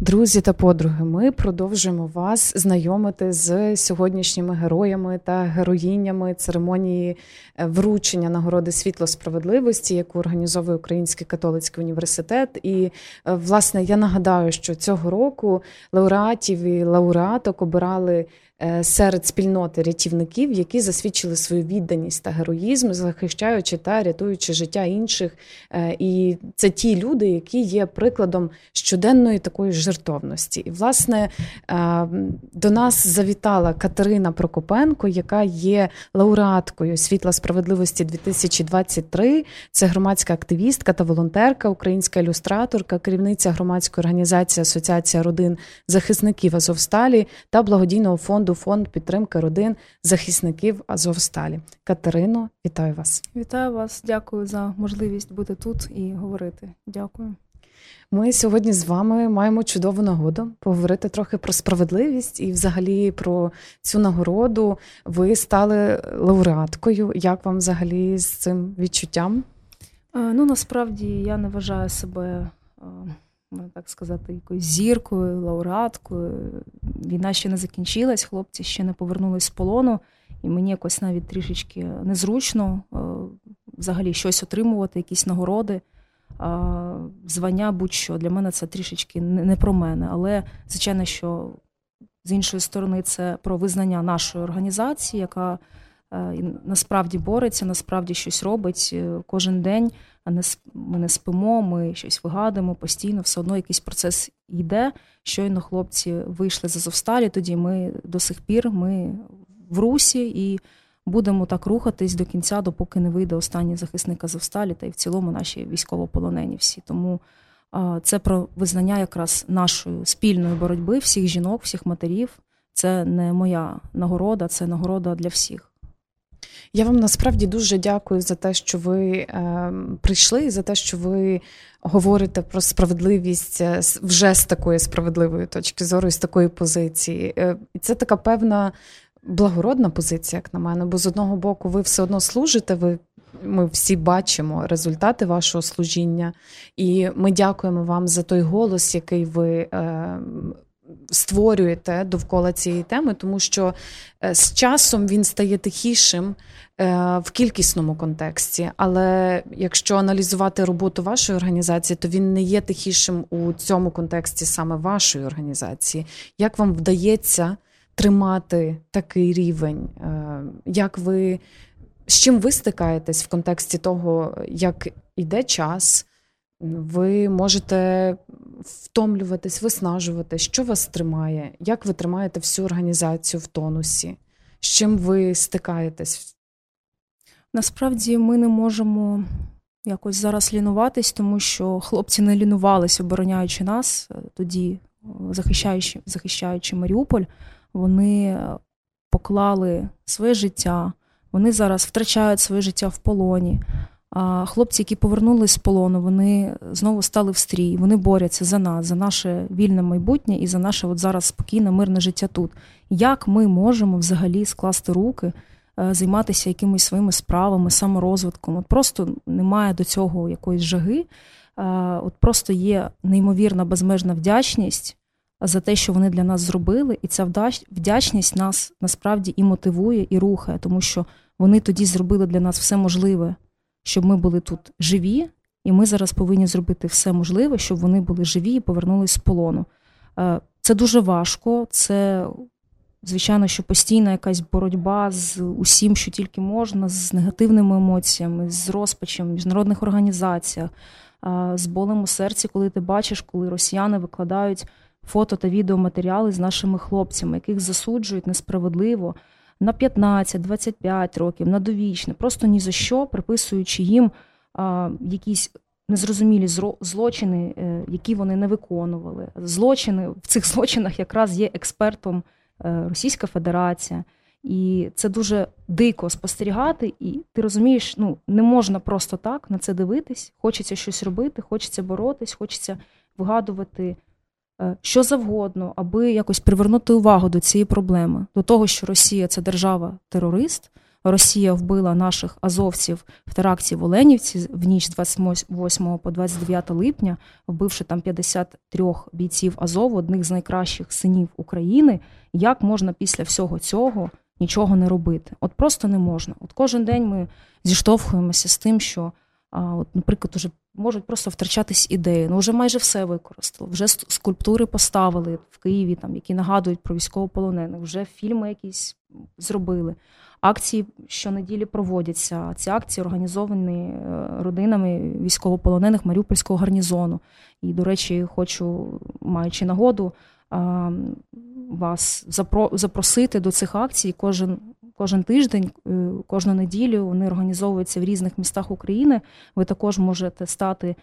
Друзі та подруги, ми продовжуємо вас знайомити з сьогоднішніми героями та героїнями церемонії е, вручення нагороди світло справедливості, яку організовує Український католицький університет. І е, власне я нагадаю, що цього року лауреатів і лауреаток обирали серед спільноти рятівників, які засвідчили свою відданість та героїзм, захищаючи та рятуючи життя інших. Е, і це ті люди, які є прикладом щоденної такої жертовності. І, власне, е, до нас завітала Катерина Прокопенко, яка є лауреаткою світла справедливості 2023. Це громадська активістка та волонтерка, українська ілюстраторка, керівниця громадської організації Асоціація родин захисників Азовсталі та благодійного фонду фонду фонд підтримки родин захисників Азовсталі. Катерино, вітаю вас! Вітаю вас, дякую за можливість бути тут і говорити. Дякую. Ми сьогодні з вами маємо чудову нагоду поговорити трохи про справедливість і, взагалі, про цю нагороду. Ви стали лауреаткою. Як вам взагалі з цим відчуттям? Ну насправді я не вважаю себе можна так сказати, якоюсь зіркою, лауреаткою. Війна ще не закінчилась, хлопці ще не повернулись з полону, і мені якось навіть трішечки незручно е, взагалі щось отримувати, якісь нагороди. Звання будь-що для мене це трішечки не про мене. Але, звичайно, що з іншої сторони, це про визнання нашої організації, яка насправді бореться, насправді щось робить е, кожен день ми не спимо, ми щось вигадуємо постійно, все одно якийсь процес йде. Щойно хлопці вийшли з Азовсталі, тоді ми до сих пір ми в русі і будемо так рухатись до кінця, допоки не вийде останній захисник Азовсталі, та й в цілому наші військовополонені всі. Тому це про визнання якраз нашої спільної боротьби всіх жінок, всіх матерів. Це не моя нагорода, це нагорода для всіх. Я вам насправді дуже дякую за те, що ви е, прийшли, за те, що ви говорите про справедливість е, вже з такої справедливої точки зору, з такої позиції. Е, і це така певна благородна позиція, як на мене, бо з одного боку, ви все одно служите. ви ми всі бачимо результати вашого служіння, і ми дякуємо вам за той голос, який ви е, створюєте довкола цієї теми, тому що е, з часом він стає тихішим е, в кількісному контексті. Але якщо аналізувати роботу вашої організації, то він не є тихішим у цьому контексті саме вашої організації. Як вам вдається тримати такий рівень? Е, як ви з чим ви стикаєтесь в контексті того, як іде час? Ви можете втомлюватись, виснажувати, що вас тримає, як ви тримаєте всю організацію в тонусі, з чим ви стикаєтесь? Насправді ми не можемо якось зараз лінуватись, тому що хлопці не лінувались, обороняючи нас, е, тоді захищаючи, захищаючи Маріуполь, вони поклали своє життя, вони зараз втрачають своє життя в полоні. Хлопці, які повернулись з полону, вони знову стали в стрій. Вони борються за нас, за наше вільне майбутнє і за наше от зараз спокійне, мирне життя тут. Як ми можемо взагалі скласти руки, е, займатися якимись своїми справами, саморозвитком? От Просто немає до цього якоїсь жаги. Е, от Просто є неймовірна безмежна вдячність за те, що вони для нас зробили, і ця вдячність нас насправді і мотивує, і рухає, тому що вони тоді зробили для нас все можливе щоб ми були тут живі, і ми зараз повинні зробити все можливе, щоб вони були живі і повернулись з полону. Е, це дуже важко. Це, звичайно, що постійна якась боротьба з усім, що тільки можна, з негативними емоціями, з розпачем в міжнародних організаціях, е, з болем у серці, коли ти бачиш, коли росіяни викладають фото та відеоматеріали з нашими хлопцями, яких засуджують несправедливо на 15-25 років, на довічне, просто ні за що, приписуючи їм а, якісь незрозумілі злочини, е, які вони не виконували. Злочини в цих злочинах якраз є експертом е, Російська Федерація. І це дуже дико спостерігати, і ти розумієш, ну не можна просто так на це дивитись. Хочеться щось робити, хочеться боротись, хочеться вигадувати що завгодно, аби якось привернути увагу до цієї проблеми, до того, що Росія це держава-терорист, Росія вбила наших азовців в теракті в Оленівці в ніч з 28 по 29 липня, вбивши там 53 бійців Азову, одних з найкращих синів України. Як можна після всього цього нічого не робити? От просто не можна. От кожен день ми зіштовхуємося з тим, що, от, наприклад, уже можуть просто втрачатись ідеї. Ну вже майже все використали. Вже скульптури поставили в Києві, там які нагадують про військовополонених, вже фільми якісь зробили. Акції щонеділі проводяться. Ці акції організовані е, родинами військовополонених Маріупольського гарнізону. І, до речі, хочу, маючи нагоду, вас запросити до цих акцій. Кожен кожен тиждень, е, кожну неділю вони організовуються в різних містах України. Ви також можете стати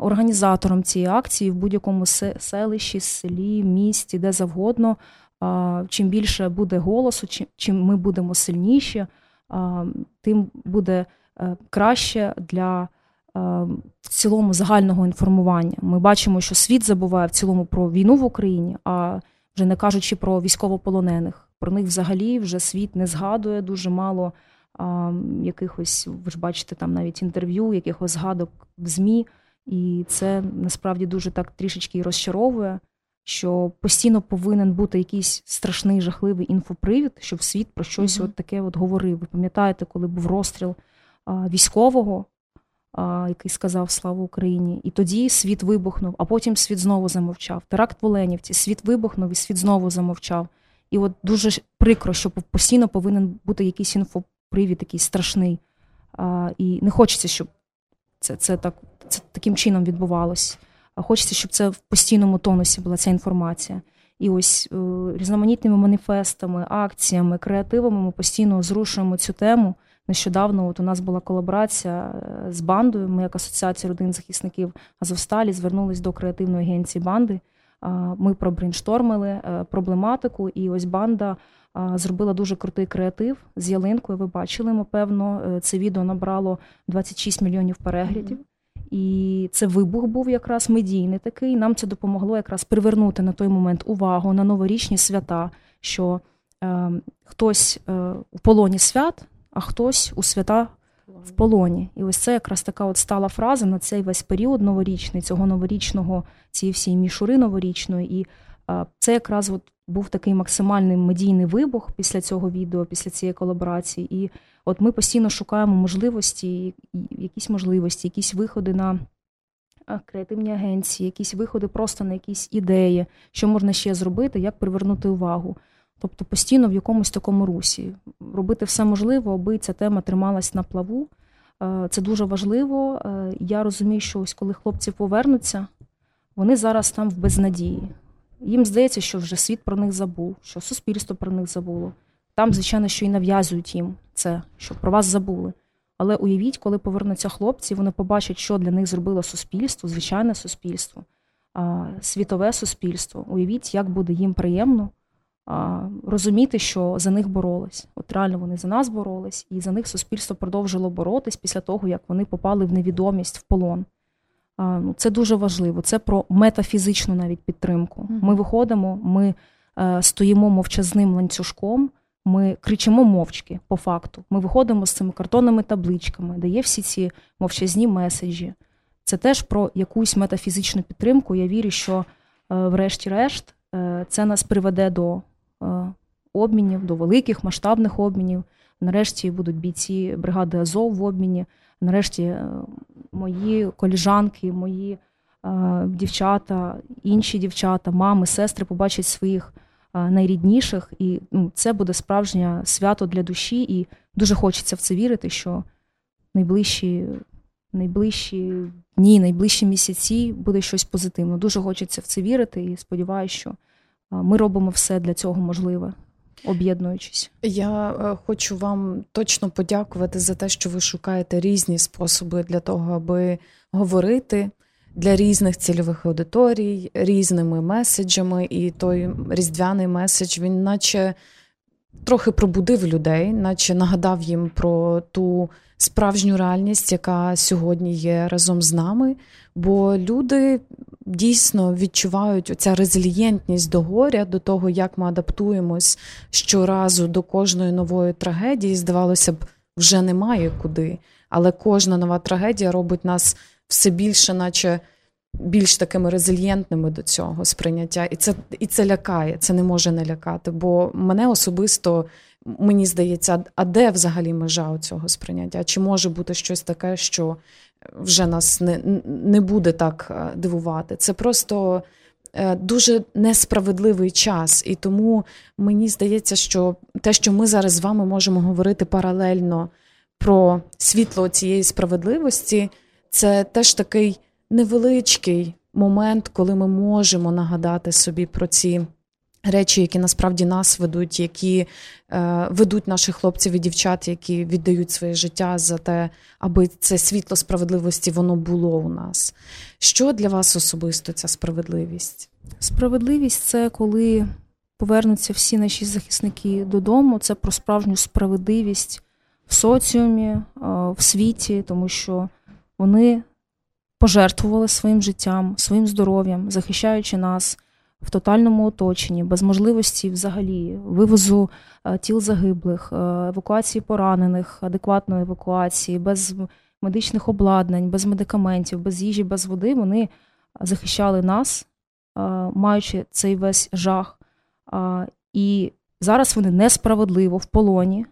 організатором цієї акції в будь-якому селищі, селі, місті, де завгодно чим більше буде голосу, чим, чим ми будемо сильніші, тим буде е, краще для в цілому загального інформування. Ми бачимо, що світ забуває в цілому про війну в Україні, а вже не кажучи про військовополонених. Про них взагалі вже світ не згадує дуже мало а, якихось, ви ж бачите, там навіть інтерв'ю, якихось згадок в ЗМІ, і це насправді дуже так трішечки розчаровує що постійно повинен бути якийсь страшний жахливий інфопривід, щоб світ про щось mm-hmm. от таке от говорив. Ви пам'ятаєте, коли був розстріл а, військового, а, який сказав Слава Україні, і тоді світ вибухнув, а потім світ знову замовчав. Теракт в Оленівці, світ вибухнув і світ знову замовчав. І от дуже прикро, що постійно повинен бути якийсь інфопривід, якийсь страшний. А, І не хочеться, щоб це це так це таким чином відбувалось. А Хочеться, щоб це в постійному тонусі була ця інформація. І ось е, різноманітними маніфестами, акціями, креативами ми постійно зрушуємо цю тему. Нещодавно от у нас була колаборація е, з бандою. Ми, як асоціація родин захисників Азовсталі, звернулись до креативної агенції банди. Ми пробрейнштормили е, проблематику, і ось банда зробила дуже крутий креатив з ялинкою. Ви бачили, напевно, це відео набрало 26 мільйонів переглядів. І це вибух був якраз медійний такий. Нам це допомогло якраз привернути на той момент увагу на новорічні свята, що е, хтось е, в полоні свят, а хтось у свята в полоні. І ось це якраз така от стала фраза на цей весь період новорічний, цього новорічного, цієї всієї мішури новорічної. І е, це якраз от був такий максимальний медійний вибух після цього відео, після цієї колаборації. І От ми постійно шукаємо можливості, якісь можливості, якісь виходи на креативні агенції, якісь виходи просто на якісь ідеї, що можна ще зробити, як привернути увагу. Тобто постійно в якомусь такому русі. Робити все можливо, аби ця тема трималась на плаву. Це дуже важливо. Я розумію, що ось коли хлопці повернуться, вони зараз там в безнадії. Їм здається, що вже світ про них забув, що суспільство про них забуло. Там, звичайно, що і нав'язують їм це, щоб про вас забули. Але уявіть, коли повернуться хлопці, вони побачать, що для них зробило суспільство, звичайне суспільство, світове суспільство. Уявіть, як буде їм приємно розуміти, що за них боролись. От реально вони за нас боролись, і за них суспільство продовжило боротись після того, як вони попали в невідомість в полон. Ну, Це дуже важливо. Це про метафізичну навіть підтримку. Ми виходимо, ми е, стоїмо мовчазним ланцюжком. Ми кричимо мовчки по факту. Ми виходимо з цими картонними табличками, де є всі ці мовчазні меседжі. Це теж про якусь метафізичну підтримку. Я вірю, що, е, врешті-решт, е, це нас приведе до обмінів, до великих масштабних обмінів. Нарешті будуть бійці бригади Азов в обміні. Нарешті мої коліжанки, мої дівчата, інші дівчата, мами, сестри побачать своїх найрідніших, і ну, це буде справжнє свято для душі, і дуже хочеться в це вірити, що найближчі найближчі дні, найближчі місяці буде щось позитивне. Дуже хочеться в це вірити і сподіваюся, що ми робимо все для цього можливе. Об'єднуючись, я е, хочу вам точно подякувати за те, що ви шукаєте різні способи для того, аби говорити для різних цільових аудиторій, різними меседжами, і той різдвяний меседж, він наче трохи пробудив людей, наче нагадав їм про ту справжню реальність, яка сьогодні є разом з нами. Бо люди дійсно відчувають оця резилієнтність до горя, до того, як ми адаптуємось щоразу до кожної нової трагедії. Здавалося б, вже немає куди. Але кожна нова трагедія робить нас все більше, наче більш такими резильєнтними до цього сприйняття. І це і це лякає, це не може не лякати. Бо мене особисто мені здається, а де взагалі межа цього сприйняття? Чи може бути щось таке, що вже нас не, не буде так е, дивувати? Це просто. Е, дуже несправедливий час, і тому мені здається, що те, що ми зараз з вами можемо говорити паралельно про світло цієї справедливості, це теж такий невеличкий момент, коли ми можемо нагадати собі про ці речі, які насправді нас ведуть, які е, ведуть наших хлопців і дівчат, які віддають своє життя за те, аби це світло справедливості воно було у нас. Що для вас особисто ця справедливість? Справедливість це коли повернуться всі наші захисники додому. Це про справжню справедливість в соціумі, е, в світі, тому що вони пожертвували своїм життям, своїм здоров'ям, захищаючи нас в тотальному оточенні, без можливості взагалі вивозу е, тіл загиблих, е, евакуації поранених, адекватної евакуації, без медичних обладнань, без медикаментів, без їжі, без води. Вони захищали нас, е, маючи цей весь жах. І зараз вони несправедливо в полоні,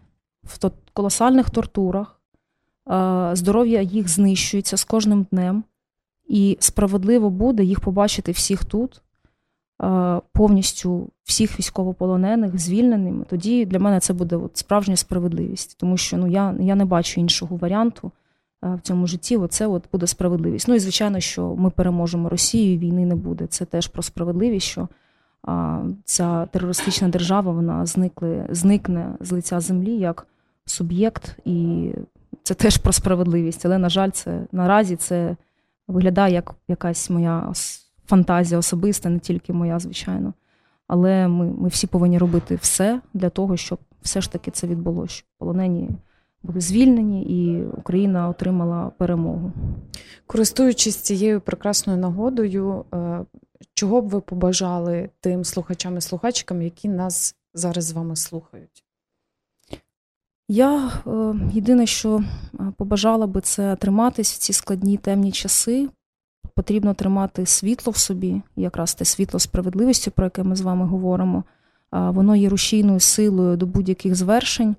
в колосальних тортурах. Здоров'я їх знищується з кожним днем. І справедливо буде їх побачити всіх тут, повністю всіх військовополонених, звільненими. Тоді для мене це буде от справжня справедливість, тому що ну, я я не бачу іншого варіанту в цьому житті. Оце от буде справедливість. Ну і звичайно, що ми переможемо Росію, війни не буде. Це теж про справедливість, що ця терористична держава вона зникли, зникне з лиця землі як суб'єкт, і це теж про справедливість. Але, на жаль, це наразі це виглядає як якась моя фантазія особиста, не тільки моя, звичайно. Але ми ми всі повинні робити все для того, щоб все ж таки це відбулося. Щоб полонені були звільнені, і Україна отримала перемогу. Користуючись цією прекрасною нагодою, е, чого б ви побажали тим слухачам і слухачкам, які нас зараз з вами слухають? Я е, єдине, що е, побажала би, це триматись в ці складні темні часи. Потрібно тримати світло в собі, якраз те світло справедливості, про яке ми з вами говоримо. Воно є рушійною силою до будь-яких звершень.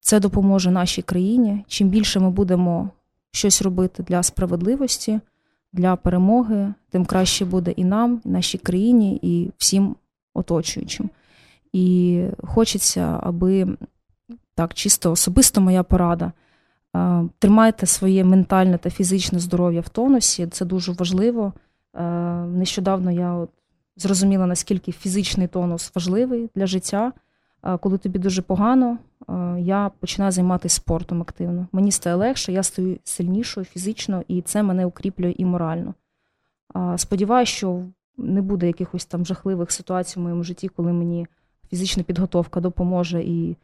Це допоможе нашій країні. Чим більше ми будемо щось робити для справедливості, для перемоги, тим краще буде і нам, і нашій країні, і всім оточуючим. І хочеться, аби так, чисто особисто моя порада. Тримайте своє ментальне та фізичне здоров'я в тонусі, це дуже важливо. Нещодавно я от зрозуміла, наскільки фізичний тонус важливий для життя. Коли тобі дуже погано, я починаю займатися спортом активно. Мені стає легше, я стаю сильнішою фізично, і це мене укріплює і морально. Сподіваюся, що не буде якихось там жахливих ситуацій в моєму житті, коли мені фізична підготовка допоможе і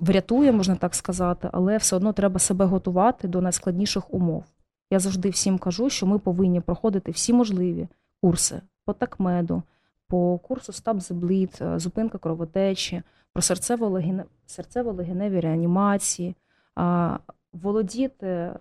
врятує, можна так сказати, але все одно треба себе готувати до найскладніших умов. Я завжди всім кажу, що ми повинні проходити всі можливі курси по такмеду, по курсу the зупинка кровотечі, про серцево-легеневі реанімації, володіти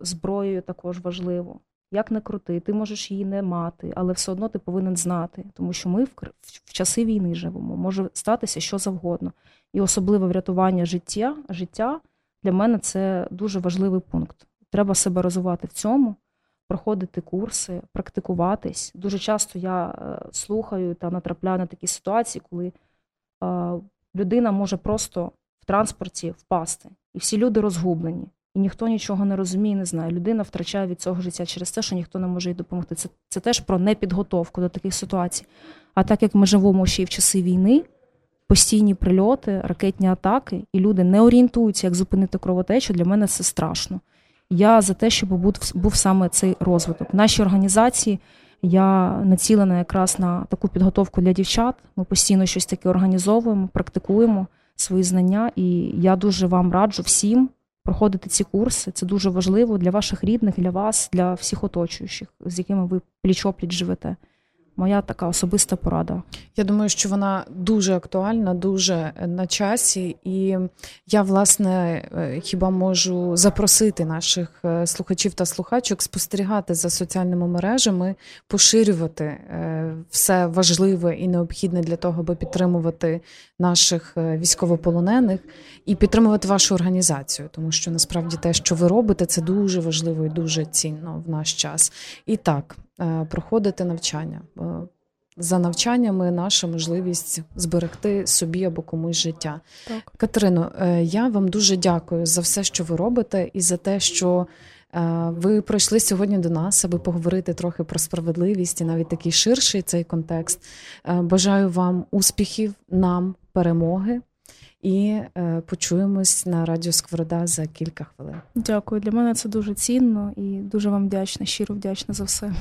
зброєю також важливо. Як не крути, ти можеш її не мати, але все одно ти повинен знати, тому що ми в, в часи війни живемо, може статися що завгодно. І особливе врятування життя життя для мене це дуже важливий пункт. Треба себе розвивати в цьому, проходити курси, практикуватись. Дуже часто я е, слухаю та натрапляю на такі ситуації, коли е, людина може просто в транспорті впасти, і всі люди розгублені і ніхто нічого не розуміє, не знає. Людина втрачає від цього життя через те, що ніхто не може їй допомогти. Це це теж про непідготовку до таких ситуацій. А так як ми живемо ще й в часи війни, постійні прильоти, ракетні атаки, і люди не орієнтуються, як зупинити кровотечу, для мене це страшно. Я за те, щоб був, був саме цей розвиток. Нашій організації Я націлена якраз на таку підготовку для дівчат. Ми постійно щось таке організовуємо, практикуємо свої знання, і я дуже вам раджу всім проходити ці курси. Це дуже важливо для ваших рідних, для вас, для всіх оточуючих, з якими ви пліч-опліч живете моя така особиста порада. Я думаю, що вона дуже актуальна, дуже на часі, і я власне е, хіба можу запросити наших е, слухачів та слухачок спостерігати за соціальними мережами, поширювати е, все важливе і необхідне для того, аби підтримувати наших військовополонених і підтримувати вашу організацію, тому що насправді те, що ви робите, це дуже важливо і дуже цінно в наш час. І так. Е, проходити навчання. Е, за навчаннями наша можливість зберегти собі або комусь життя. Так. Катерино, е, я вам дуже дякую за все, що ви робите, і за те, що ви прийшли сьогодні до нас, аби поговорити трохи про справедливість і навіть такий ширший цей контекст. Бажаю вам успіхів, нам перемоги. І почуємось на радіо Скворода за кілька хвилин. Дякую. Для мене це дуже цінно і дуже вам вдячна, щиро вдячна за все.